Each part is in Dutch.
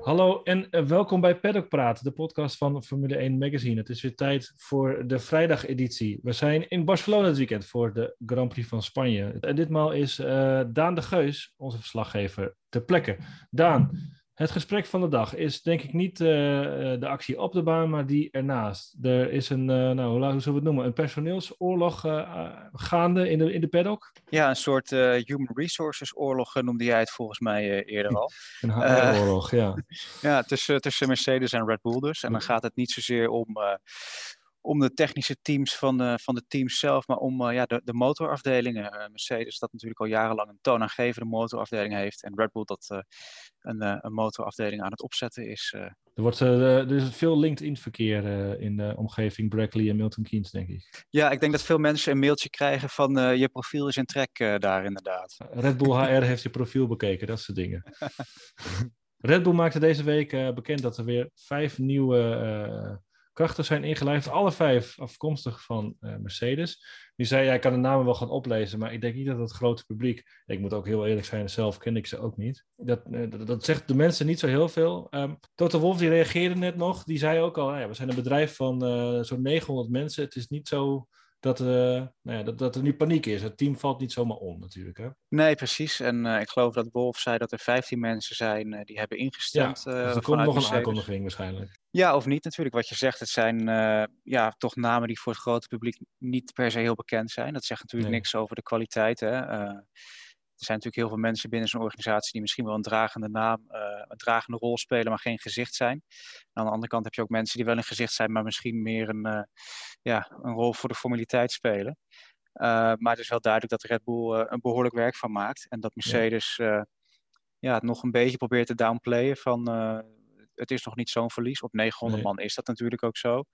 Hallo en eh, welkom bij Paddock Praat, de podcast van Formule 1 Magazine. Het is weer tijd voor de vrijdageditie. We zijn in Barcelona dit weekend voor de Grand Prix van Spanje. En ditmaal is uh, Daan de Geus, onze verslaggever, ter plekke. Daan, het gesprek van de dag is denk ik niet uh, de actie op de baan, maar die ernaast. Er is een, uh, nou, hoe zullen we het noemen, een personeelsoorlog uh, gaande in de, in de paddock. Ja, een soort human resources oorlog noemde jij het volgens mij eerder al. een HR-oorlog, ja. ja, tussen, tussen Mercedes en Red Bull dus. En dan gaat het niet zozeer om om de technische teams van de, van de teams zelf, maar om uh, ja, de, de motorafdelingen. Uh, Mercedes dat natuurlijk al jarenlang een toonaangevende motorafdeling heeft en Red Bull dat uh, een, een motorafdeling aan het opzetten is. Er, wordt, er is veel LinkedIn-verkeer in de omgeving Brackley en Milton Keynes, denk ik. Ja, ik denk dat veel mensen een mailtje krijgen van je profiel is in trek daar inderdaad. Red Bull HR heeft je profiel bekeken, dat soort dingen. Red Bull maakte deze week bekend dat er weer vijf nieuwe krachten zijn ingelijfd. Alle vijf afkomstig van uh, Mercedes. Die zei, ja, ik kan de namen wel gaan oplezen, maar ik denk niet dat het grote publiek... Ik moet ook heel eerlijk zijn, zelf ken ik ze ook niet. Dat, uh, dat, zegt de mensen niet zo heel veel. Um, Toto Wolf, die reageerde net nog. Die zei ook al, ja, we zijn een bedrijf van uh, zo'n 900 mensen. Het is niet zo dat, uh, nou ja, dat, dat er nu paniek is. Het team valt niet zomaar om natuurlijk. Hè? Nee, precies. En uh, ik geloof dat Wolf zei dat er 15 mensen zijn uh, die hebben ingestemd. Ja, dus er komt nog een aankondiging waarschijnlijk. Ja, of niet natuurlijk. Wat je zegt, het zijn ja, toch namen die voor het grote publiek niet per se heel bekend zijn. Dat zegt natuurlijk nee. niks over de kwaliteit. Hè? Er zijn natuurlijk heel veel mensen binnen zo'n organisatie die misschien wel een dragende naam, uh, een dragende rol spelen, maar geen gezicht zijn. En aan de andere kant heb je ook mensen die wel een gezicht zijn, maar misschien meer een, uh, ja, een rol voor de formaliteit spelen. Uh, maar het is wel duidelijk dat Red Bull een behoorlijk werk van maakt. En dat Mercedes ja. ja het nog een beetje probeert te downplayen van het is nog niet zo'n verlies. Op 900 nee. man is dat natuurlijk ook zo.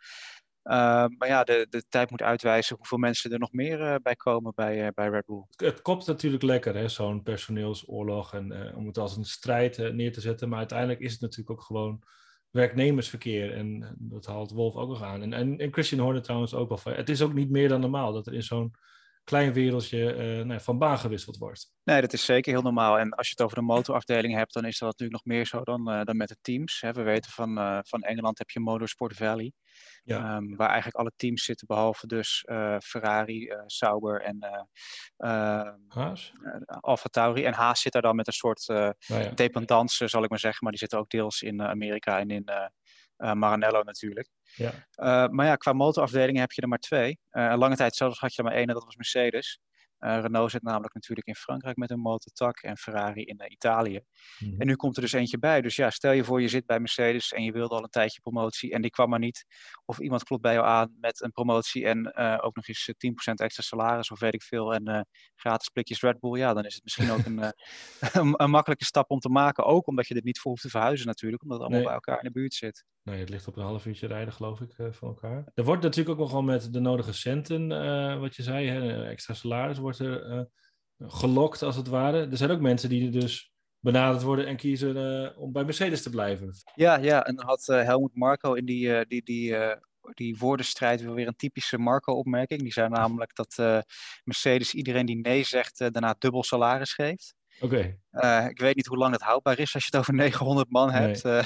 Uh, maar ja, de, de tijd moet uitwijzen hoeveel mensen er nog meer uh, bij komen bij, uh, bij Red Bull. Het kopt natuurlijk lekker, zo'n personeelsoorlog. En om het als een strijd neer te zetten. Maar uiteindelijk is het natuurlijk ook gewoon werknemersverkeer. En dat haalt Wolf ook nog aan. En, en, en Christian Horner trouwens ook wel. Het is ook niet meer dan normaal dat er in zo'n klein wereldje uh, nou, van baan gewisseld wordt. Nee, dat is zeker heel normaal. En als je het over de motorafdeling hebt, dan is dat natuurlijk nog meer zo dan, uh, dan met de teams. Hè. We weten van, uh, van Engeland heb je Motorsport Valley. Ja. Um, waar eigenlijk alle teams zitten, behalve dus Ferrari, Sauber en Haas? Alfa Tauri. En Haas zit daar dan met een soort ja. dependance, zal ik maar zeggen. Maar die zitten ook deels in Amerika en in Maranello natuurlijk. Ja. Uh, maar ja, qua motorafdelingen heb je er maar twee. Uh, lange tijd zelfs had je er maar één en dat was Mercedes. Uh, Renault zit namelijk natuurlijk in Frankrijk met een motortak en Ferrari in Italië. Mm -hmm. En nu komt er dus eentje bij. Dus ja, stel je voor je zit bij Mercedes en je wilde al een tijdje promotie en die kwam maar niet. Of iemand klopt bij jou aan met een promotie en ook nog eens 10% extra salaris of weet ik veel. En gratis blikjes Red Bull. Ja, dan is het misschien ook een, een, een, makkelijke stap om te maken. Ook omdat je er niet voor hoeft te verhuizen natuurlijk. Omdat het allemaal nee. bij elkaar in de buurt zit. Nee, het ligt op een half uurtje rijden, geloof ik, uh, van elkaar. Er wordt natuurlijk ook nog wel met de nodige centen, uh, wat je zei, hè, extra salaris wordt er uh, gelokt, als het ware. Er zijn ook mensen die er dus benaderd worden en kiezen om bij Mercedes te blijven. Ja, ja. en dan had Helmut Marco in die, die, die, die woordenstrijd weer een typische Marco-opmerking. Die zei namelijk dat Mercedes iedereen die nee zegt, daarna dubbel salaris geeft. Oké. Okay. Uh, ik weet niet hoe lang het houdbaar is als je het over 900 man hebt. Nee. Uh,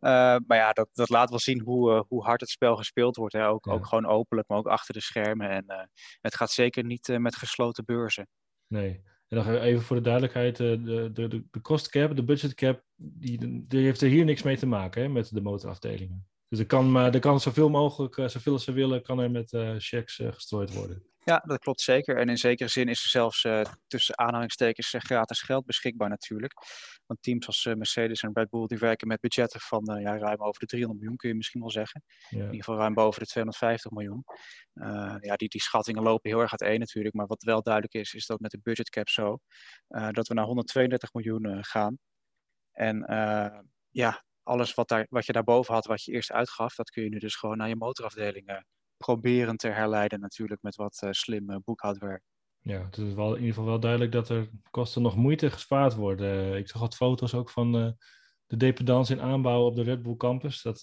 uh, maar ja, dat, dat laat wel zien hoe, hoe hard het spel gespeeld wordt. Hè. Ook, ja. ook gewoon openlijk, maar ook achter de schermen. En het gaat zeker niet met gesloten beurzen. Nee. En nog even voor de duidelijkheid, de, de, de, de cost cap, de budget cap, die, die heeft er hier niks mee te maken hè, met de motorafdelingen. Dus er kan, er kan zoveel mogelijk, zoveel als ze willen, kan er met checks gestrooid worden. Ja, dat klopt zeker. En in zekere zin is er zelfs uh, tussen aanhalingstekens uh, gratis geld beschikbaar natuurlijk. Want teams als uh, Mercedes en Red Bull die werken met budgetten van ja, ruim over de 300 miljoen, kun je misschien wel zeggen. Ja. In ieder geval ruim boven de 250 miljoen. ja, die, die schattingen lopen heel erg uiteen natuurlijk. Maar wat wel duidelijk is, is dat met de budgetcap zo, dat we naar 132 miljoen gaan. En ja, alles wat, daar, wat je daarboven had, wat je eerst uitgaf, dat kun je nu dus gewoon naar je motorafdeling proberen te herleiden natuurlijk met wat uh, slim uh, boekhoudwerk. Ja, het is wel in ieder geval wel duidelijk dat er kosten nog moeite gespaard worden. Uh, ik zag wat foto's ook van de dependance in aanbouw op de Red Bull campus. Dat,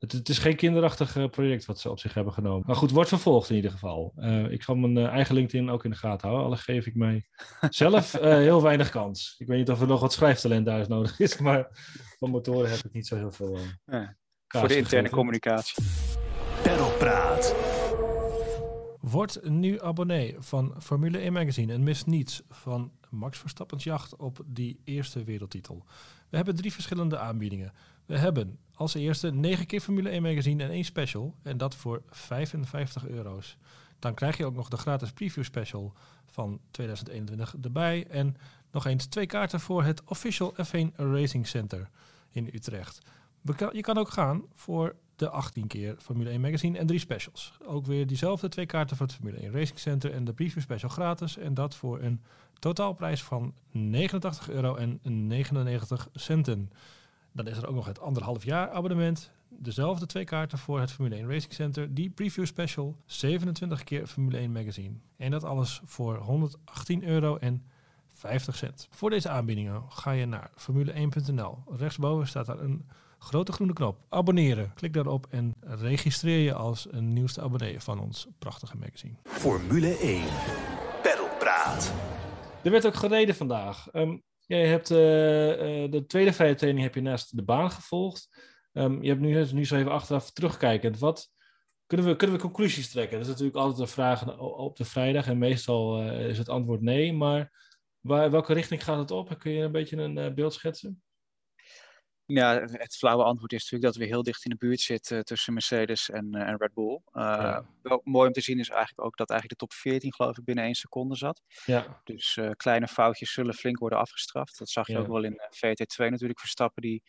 het, het, is geen kinderachtig eh, project wat ze op zich hebben genomen. Maar goed, wordt vervolgd in ieder geval. Uh, ik zal mijn eigen LinkedIn ook in de gaten houden. Alle geef ik mij zelf heel weinig kans. Ik weet niet of er nog wat schrijftalent daar nodig is, maar van motoren heb ik niet zo heel veel. Ja, voor de interne communicatie. Perlpraat. Word nu abonnee van Formule 1 Magazine en mis niets van Max Verstappen's jacht op die eerste wereldtitel. We hebben drie verschillende aanbiedingen. We hebben als eerste 9 keer Formule 1 magazine en één special. En dat voor 55 euro's. Dan krijg je ook nog de gratis preview special van 2021 erbij. En nog eens twee kaarten voor het Official F1 Racing Center in Utrecht. Je kan ook gaan voor de 18 keer Formule 1 magazine en drie specials. Ook weer diezelfde twee kaarten voor het Formule 1 Racing Center en de preview special gratis. En dat voor een totaalprijs van 89 euro en 99 centen. Dan is er ook nog het anderhalf jaar abonnement. Dezelfde twee kaarten voor het Formule 1 Racing Center. Die preview special. 27 keer Formule 1 magazine. En dat alles voor 118 euro en 50 cent. Voor deze aanbiedingen ga je naar formule1.nl. Rechtsboven staat daar een grote groene knop. Abonneren. Klik daarop en registreer je als een nieuwste abonnee van ons prachtige magazine. Formule 1. Pedalpraat. Er werd ook gereden vandaag. Um, je hebt uh, uh, de tweede vrije training heb je naast de baan gevolgd. Um, je hebt nu, nu zo even achteraf terugkijkend. Wat kunnen we, kunnen we conclusies trekken? Dat is natuurlijk altijd een vraag op de vrijdag en meestal uh, is het antwoord nee. Maar waar, welke richting gaat het op? Kun je een beetje een beeld schetsen? Ja, het flauwe antwoord is natuurlijk dat we heel dicht in de buurt zitten tussen Mercedes en, en Red Bull. Uh, Wel mooi om te zien is eigenlijk ook dat eigenlijk de top 14 geloof ik binnen één seconde zat. Ja. Dus uh, kleine foutjes zullen flink worden afgestraft. Dat zag je ook wel in uh, VT2 natuurlijk Verstappen die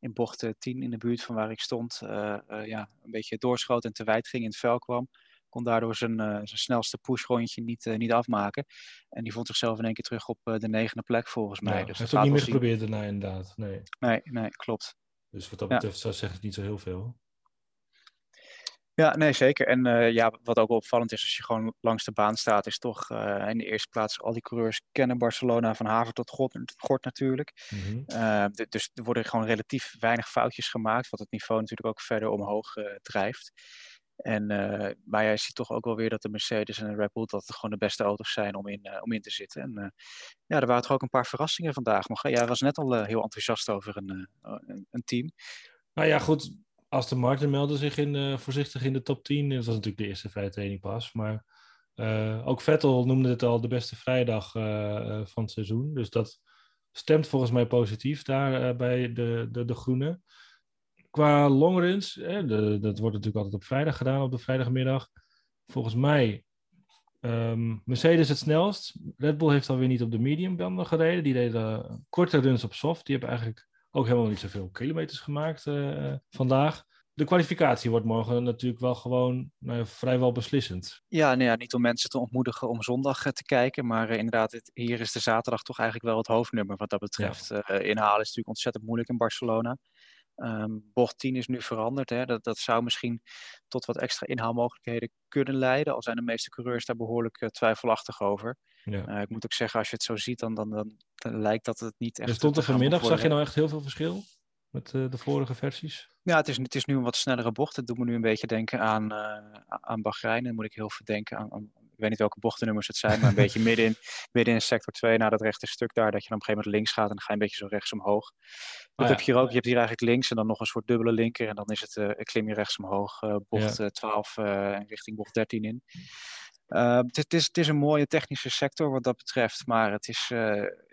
in bocht 10 in de buurt van waar ik stond ja, een beetje doorschoot en te wijd ging in het vel kwam kon daardoor zijn, uh, zijn snelste pushrondje niet, uh, niet afmaken. En die vond zichzelf in één keer terug op uh, de negende plek volgens mij. Ja, dus heeft ook niet meer geprobeerd daarna inderdaad. Nee. nee, nee, klopt. Dus wat dat betreft ja. zeg ik niet zo heel veel. Ja, nee, zeker. En ja, wat ook opvallend is als je gewoon langs de baan staat, is toch in de eerste plaats al die coureurs kennen Barcelona van haver tot gort, gort natuurlijk. Mm -hmm. uh, dus er worden gewoon relatief weinig foutjes gemaakt, wat het niveau natuurlijk ook verder omhoog drijft. En, uh, maar jij ziet toch ook wel weer dat de Mercedes en de Red Bull dat gewoon de beste auto's zijn om in, uh, om in te zitten. En uh, ja, er waren toch ook een paar verrassingen vandaag. Maar jij was net al heel enthousiast over een, een, een, team. Nou ja, goed. Aston Martin meldde zich in, voorzichtig in de top 10. Dat was natuurlijk de eerste vrije training pas. Maar ook Vettel noemde het al de beste vrijdag van het seizoen. Dus dat stemt volgens mij positief daar bij de, de, de groene qua longruns, hè, de, dat wordt natuurlijk altijd op vrijdag gedaan, op de vrijdagmiddag. Volgens mij um, Mercedes het snelst. Red Bull heeft alweer niet op de medium banden gereden. Die deden korte runs op soft. Die hebben eigenlijk ook helemaal niet zoveel kilometers gemaakt uh, vandaag. De kwalificatie wordt morgen natuurlijk wel gewoon nou, vrijwel beslissend. Ja, nou ja, niet om mensen te ontmoedigen om zondag uh, te kijken. Maar uh, inderdaad, het, hier is de zaterdag toch eigenlijk wel het hoofdnummer wat dat betreft. Ja. inhalen is natuurlijk ontzettend moeilijk in Barcelona. Um, bocht 10 is nu veranderd. Hè. Dat, dat zou misschien tot wat extra inhaalmogelijkheden kunnen leiden. Al zijn de meeste coureurs daar behoorlijk uh, twijfelachtig over. Ja. Uh, ik moet ook zeggen, als je het zo ziet, dan, dan, dan, dan lijkt dat het niet echt. Dus stond er vanmiddag, zag je nou echt heel veel verschil met uh, de vorige versies? Ja, het is, het is nu een wat snellere bocht. Het doet me nu een beetje denken aan, aan Bahrein. Dan moet ik heel veel denken aan, aan ik weet niet welke bochtennummers het zijn, maar een beetje midden in, midden in sector 2 naar dat rechte stuk daar, dat je dan op een gegeven moment links gaat en dan ga je een beetje zo rechts omhoog. Dat oh, heb je hier ook. Je hebt hier eigenlijk links en dan nog een soort dubbele linker en dan is het, uh, klim je rechts omhoog, uh, bocht ja. 12 uh, richting bocht 13 in. Het, het, is, het is een mooie technische sector wat dat betreft, maar het, is,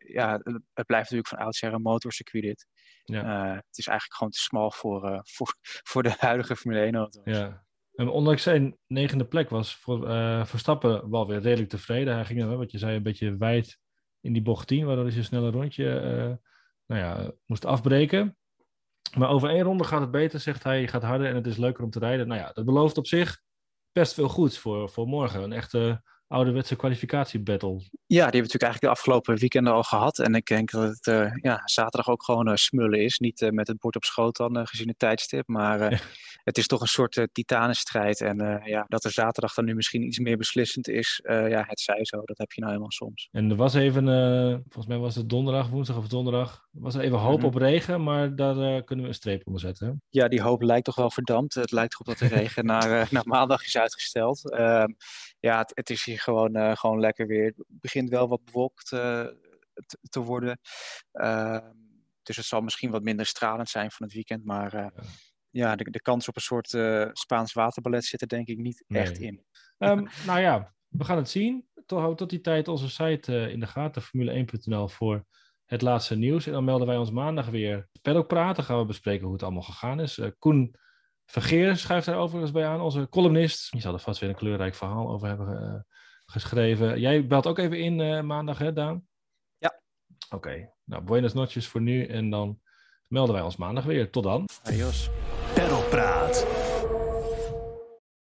ja, het blijft natuurlijk van oudsher een motorcircuit dit. Ja. het is eigenlijk gewoon te smal voor, voor, voor de huidige Formule 1 auto's. Ja, en ondanks zijn negende plek was voor, uh, Verstappen wel weer redelijk tevreden. Hij ging, wat je zei, een beetje wijd in die bocht 10, waardoor hij zijn snelle rondje uh, nou ja, moest afbreken. Maar over één ronde gaat het beter, zegt hij. Gaat harder en het is leuker om te rijden. Nou ja, dat belooft op zich best veel goeds voor, voor morgen. Een echte ouderwetse kwalificatiebattle. Ja, die hebben we natuurlijk eigenlijk de afgelopen weekenden al gehad. En ik denk dat het uh, ja, zaterdag ook gewoon uh, smullen is. Niet uh, met het bord op schoot dan, gezien het tijdstip. Maar het is toch een soort titanenstrijd. En ja, dat er zaterdag dan nu misschien iets meer beslissend is, ja, het zij zo. Dat heb je nou helemaal soms. En er was even, volgens mij was het donderdag, woensdag of donderdag, was er even hoop mm -hmm. op regen. Maar daar kunnen we een streep onder zetten. Hè? Ja, die hoop lijkt toch wel verdampt. Het lijkt erop dat de regen naar, naar maandag is uitgesteld. Ehm, ja, het, het, is hier gewoon, uh, gewoon lekker weer. Het begint wel wat bewolkt te, worden. Uh, dus het zal misschien wat minder stralend zijn van het weekend. Maar ja. ja, de, de kans op een soort Spaans waterballet zit er denk ik niet nee. echt in. Um, nou ja, we gaan het zien. Tot, tot die tijd onze site in de gaten, formule1.nl voor het laatste nieuws. En dan melden wij ons maandag weer. Paddock praten, gaan we bespreken hoe het allemaal gegaan is. Koen Vergeer schuift daar overigens bij aan, onze columnist. Die zal er vast weer een kleurrijk verhaal over hebben uh, geschreven. Jij belt ook even in uh, maandag, hè, Daan? Ja. Oké, okay. nou, buenas noches voor nu. En dan melden wij ons maandag weer. Tot dan. Adios. Perlpraat.